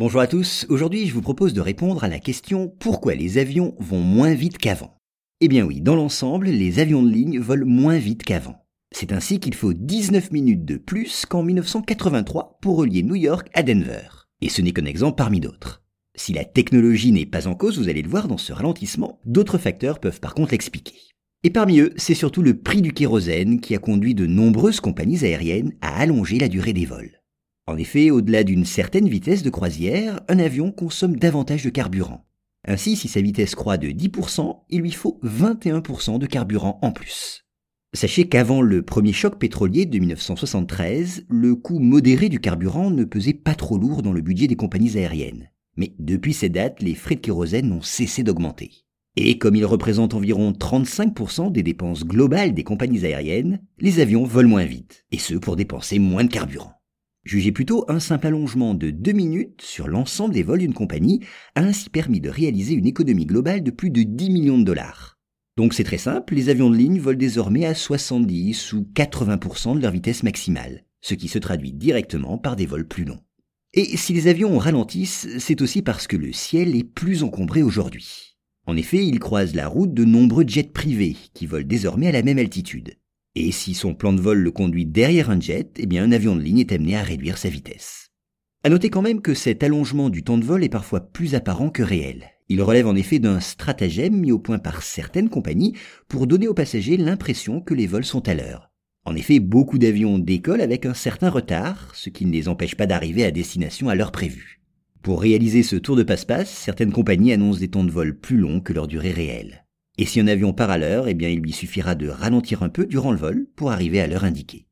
Bonjour à tous, aujourd'hui je vous propose de répondre à la question pourquoi les avions vont moins vite qu'avant? Eh bien oui, dans l'ensemble, les avions de ligne volent moins vite qu'avant. C'est ainsi qu'il faut 19 minutes de plus qu'en 1983 pour relier New York à Denver. Et ce n'est qu'un exemple parmi d'autres. Si la technologie n'est pas en cause, vous allez le voir dans ce ralentissement, d'autres facteurs peuvent par contre l'expliquer. Et parmi eux, c'est surtout le prix du kérosène qui a conduit de nombreuses compagnies aériennes à allonger la durée des vols. En effet, au-delà d'une certaine vitesse de croisière, un avion consomme davantage de carburant. Ainsi, si sa vitesse croît de 10%, il lui faut 21% de carburant en plus. Sachez qu'avant le premier choc pétrolier de 1973, le coût modéré du carburant ne pesait pas trop lourd dans le budget des compagnies aériennes. Mais depuis cette date, les frais de kérosène n'ont cessé d'augmenter. Et comme ils représentent environ 35% des dépenses globales des compagnies aériennes, les avions volent moins vite, et ce pour dépenser moins de carburant. Jugez plutôt un simple allongement de 2 minutes sur l'ensemble des vols d'une compagnie a ainsi permis de réaliser une économie globale de plus de 10 millions de dollars. Donc c'est très simple, les avions de ligne volent désormais à 70 ou 80% de leur vitesse maximale, ce qui se traduit directement par des vols plus longs. Et si les avions ralentissent, c'est aussi parce que le ciel est plus encombré aujourd'hui. En effet, ils croisent la route de nombreux jets privés qui volent désormais à la même altitude. Et si son plan de vol le conduit derrière un jet, eh bien un avion de ligne est amené à réduire sa vitesse. À noter quand même que cet allongement du temps de vol est parfois plus apparent que réel. Il relève en effet d'un stratagème mis au point par certaines compagnies pour donner aux passagers l'impression que les vols sont à l'heure. En effet, beaucoup d'avions décollent avec un certain retard, ce qui ne les empêche pas d'arriver à destination à l'heure prévue. Pour réaliser ce tour de passe-passe, certaines compagnies annoncent des temps de vol plus longs que leur durée réelle. Et si un avion part à l'heure, eh bien il lui suffira de ralentir un peu durant le vol pour arriver à l'heure indiquée.